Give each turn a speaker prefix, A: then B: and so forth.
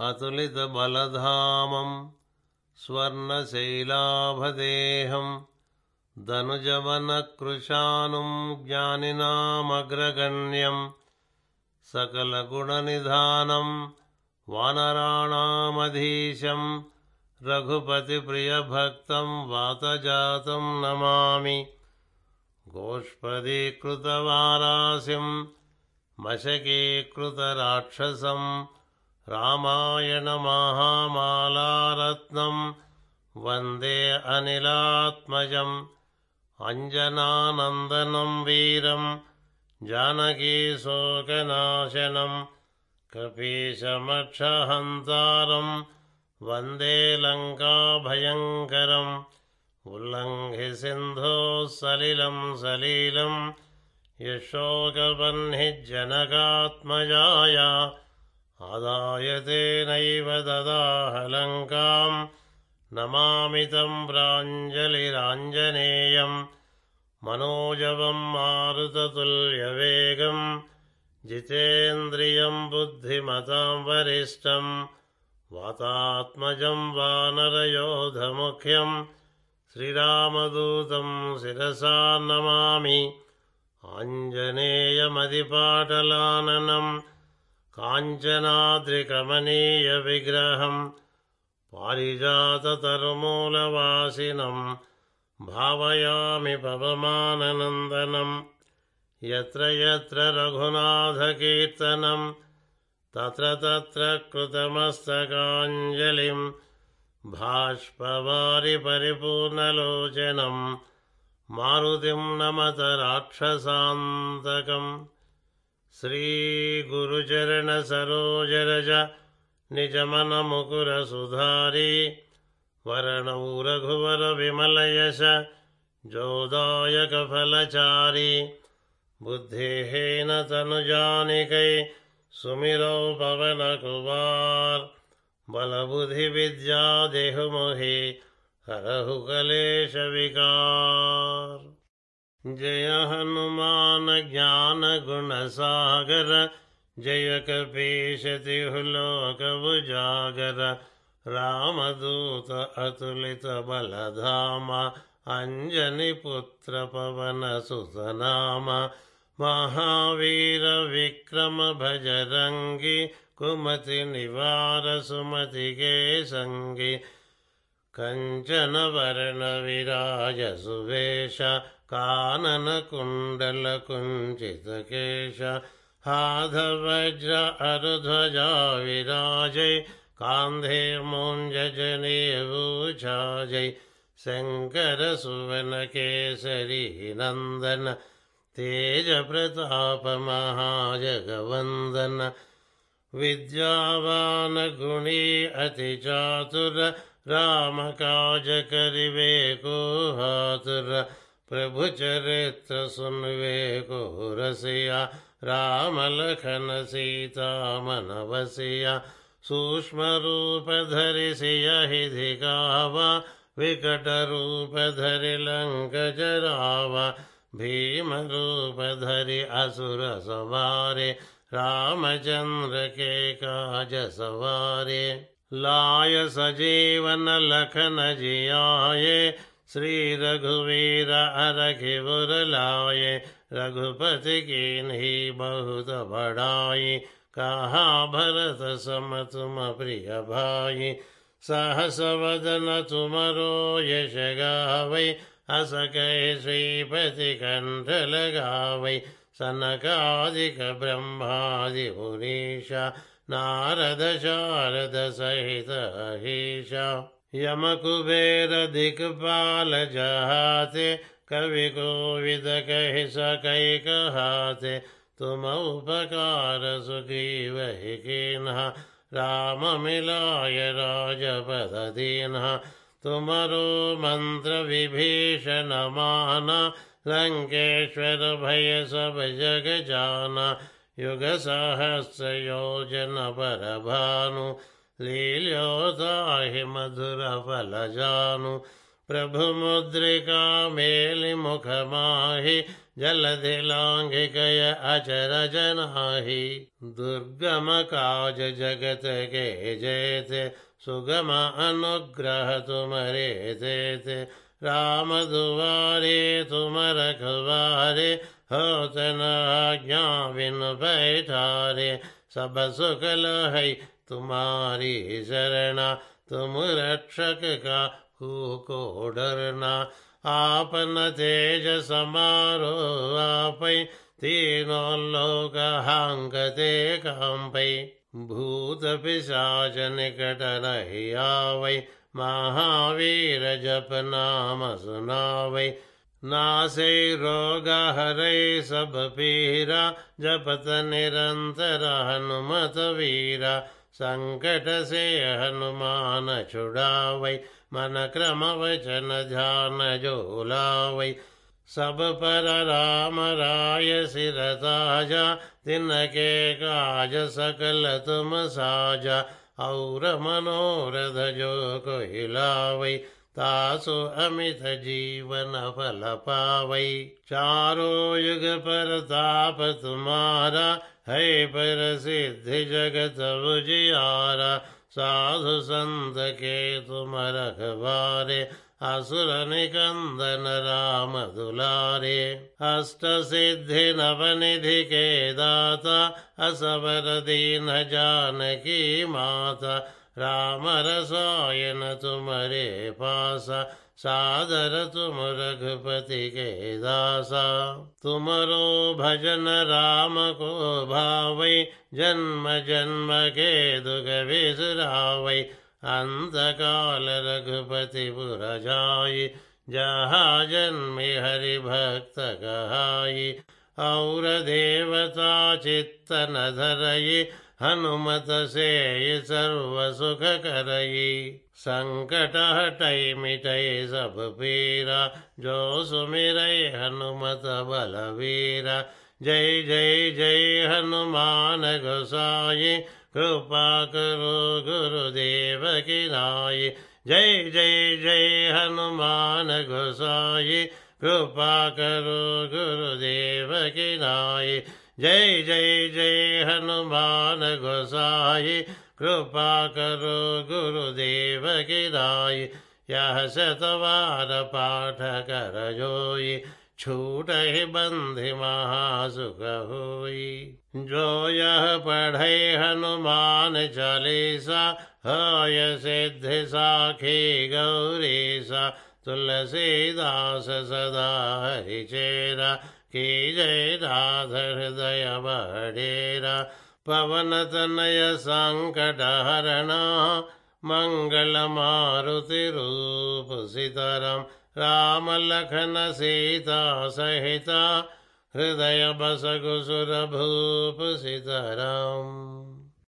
A: अतुलितबलधामम् स्वर्णशैलाभदेहम् धनुजवनकृशानुम् ज्ञानिनामग्रगण्यम् सकलगुणनिधानम् वानराणामधीशम् रघुपतिप्रियभक्तम् वातजातम् नमामि। गोष्पदीकृतवारासिम् मशकीकृतराक्षसम् रामायणमहामालारत्नम् वन्दे अनिलात्मजम् अञ्जनानन्दनं वीरम् जानकीशोकनाशनम् कपीशमक्षहन्तारम् वन्दे लङ्काभयङ्करम् उल्लङ्घि सिन्धोः सलिलम् सलीलम् यशोकबह्निज्जनकात्मजाय आदाय तेनैव ददाहलङ्काम् नमामि तं प्राञ्जलिराञ्जनेयम् मनोजवम् मारुततुल्यवेगम् जितेन्द्रियम् बुद्धिमताम् वरिष्ठम् वातात्मजम् वानरयोधमुख्यम् श्रीरामदूतम् शिरसा नमामि आञ्जनेयमधिपाटलाननम् काञ्चनाद्रिकमनीयविग्रहम् पारिजाततरुमूलवासिनम् भावयामि पवमाननन्दनम् यत्र यत्र रघुनाथकीर्तनम् तत्र तत्र कृतमस्तकाञ्जलिम् भाष्पवारि परिपूर्णलोचनम् मारुतिम् नमत राक्षसान्तकम् श्रीगुरुचरणसरोजरज निजमनमुकुरसुधारी वरणौ रघुवरविमलयश जोदायकफलचारी बुद्धिहीन तनुजानिकै सुमिरौ पवनकुमार बलबुधिविद्या देहुमुहि हरहु कलेशविकार जय हनुमान ज्ञानगुणसागर जय कपीशतिहुलोकभुजागर रामदूत अतुलितबलधाम अञ्जनिपुत्रपवनसुतनाम महावीरविक्रम भजरङ्गि कुमतिनिवारसुमतिके कञ्चनवर्णविराज सुवेश काननकुण्डलकुञ्चितकेश हाधवज्र अरुध्वजा विराजै कान्धेर्मुञ्जनेवूचाजै शङ्करसुवनकेसरी नन्दन तेजप्रतापमहाजगवन्दन विद्यावान राम काज करिवे को हाथुर प्रभु चरित्र सुनवे को रसिया। राम लखन सीता मन बसिया। सूक्ष्म रूप धरि सियहि विकट रूप धरि लंक जरावा। भीम रूप धरि असुर सवारे। रामचंद्र के काज सवारे। लाय सजीवन लखन जियाये श्री रघुवीर अरखिबुर लाये रघुपति बहुत बड़ाई कहा भरत सम तुम प्रिय भाई सहस वदन तुमरो यश गावै हस कहे श्रीपति कंठ लगावै सनकादिक ब्रह्मादि पुरीशा नारद शारद सहित अहीशा यम कुबेर दिक्पाल जहाते कवि कोविद कहि सकै कहाते तुम उपकार सुग्रीव कीन्हा राम मिलाय राजपद दीन्हा तुमरो मंत्र विभीषण माना लंकेश्वर भय सब जग जाना युगसाहस्रयोजनपरभानु लील्योदाहि मधुरफलजानु। प्रभुमुद्रिका मेलिमुखमाहि जलधिलाङ्घिकय अचरजनाहि। दुर्गमकाज जगत के जेते, सुगम अनुग्रह तुमरे जेते रखवारे होतन आज्ञा बिन बैठारे सब सुख लहै तुम्हारी शरणा तुम रक्षक का को डरना आपन तेज समारो आपै तीनों लोक हांगते कांपै भूत पिशाच निकट नहीं आवै महावीर जप नाम सुनावै नासे रोग हरे जपत निरंतर हनुमत वीरा संकट से हनुमान छुड़ावै मन क्रम वचन ध्यान जो लावै सब पर राम राय सिर ताजा तिनके काज सकल तुम साजा और मनोरथ जो कोई लावै तासु अमित जीवन फल पावै चारो युग पर ताप तुम्हारा है पर सिद्धि जगत उजियारा साधु संत के तुम रखवारे असुर निकंदन राम दाता असवर दीन जानकी माता राम रसायन तुमरे पासा सादर तुम रघुपति के दासा तुमरो भजन राम को भावै जन्म जन्म के दुख विसरावै अंत काल रघुपति पुर जाई जहाँ जन्मे हरि भक्त कहाई और देवता चित्तन धरई हनुमत से सर्व सुख करई संकट हटई मिटई सब पीरा जो सुमिर हनुमत बलवीरा जय जय जय हनुमान गोसाई कृपा गुरुदेव नाई जय जय जय हनुमान गोसाई। कृपा करो गुरुदेव की नाई जय जय जय हनुमान गोसाई। कृपा करो गुरुदेव की नाई यह शतवार पाठ कर छूट ही बंधि महासुख हुई जो यह पढ़े हनुमान चालीसा हय सिद्धि साखी गौरीसा तुलसीदास सदा हरिचेरा की जय राध हृदय बडेरा पवन तनय संकट हरणा मंगल मारुति रूप सीताराम राम लखन सीता सहिता हृदय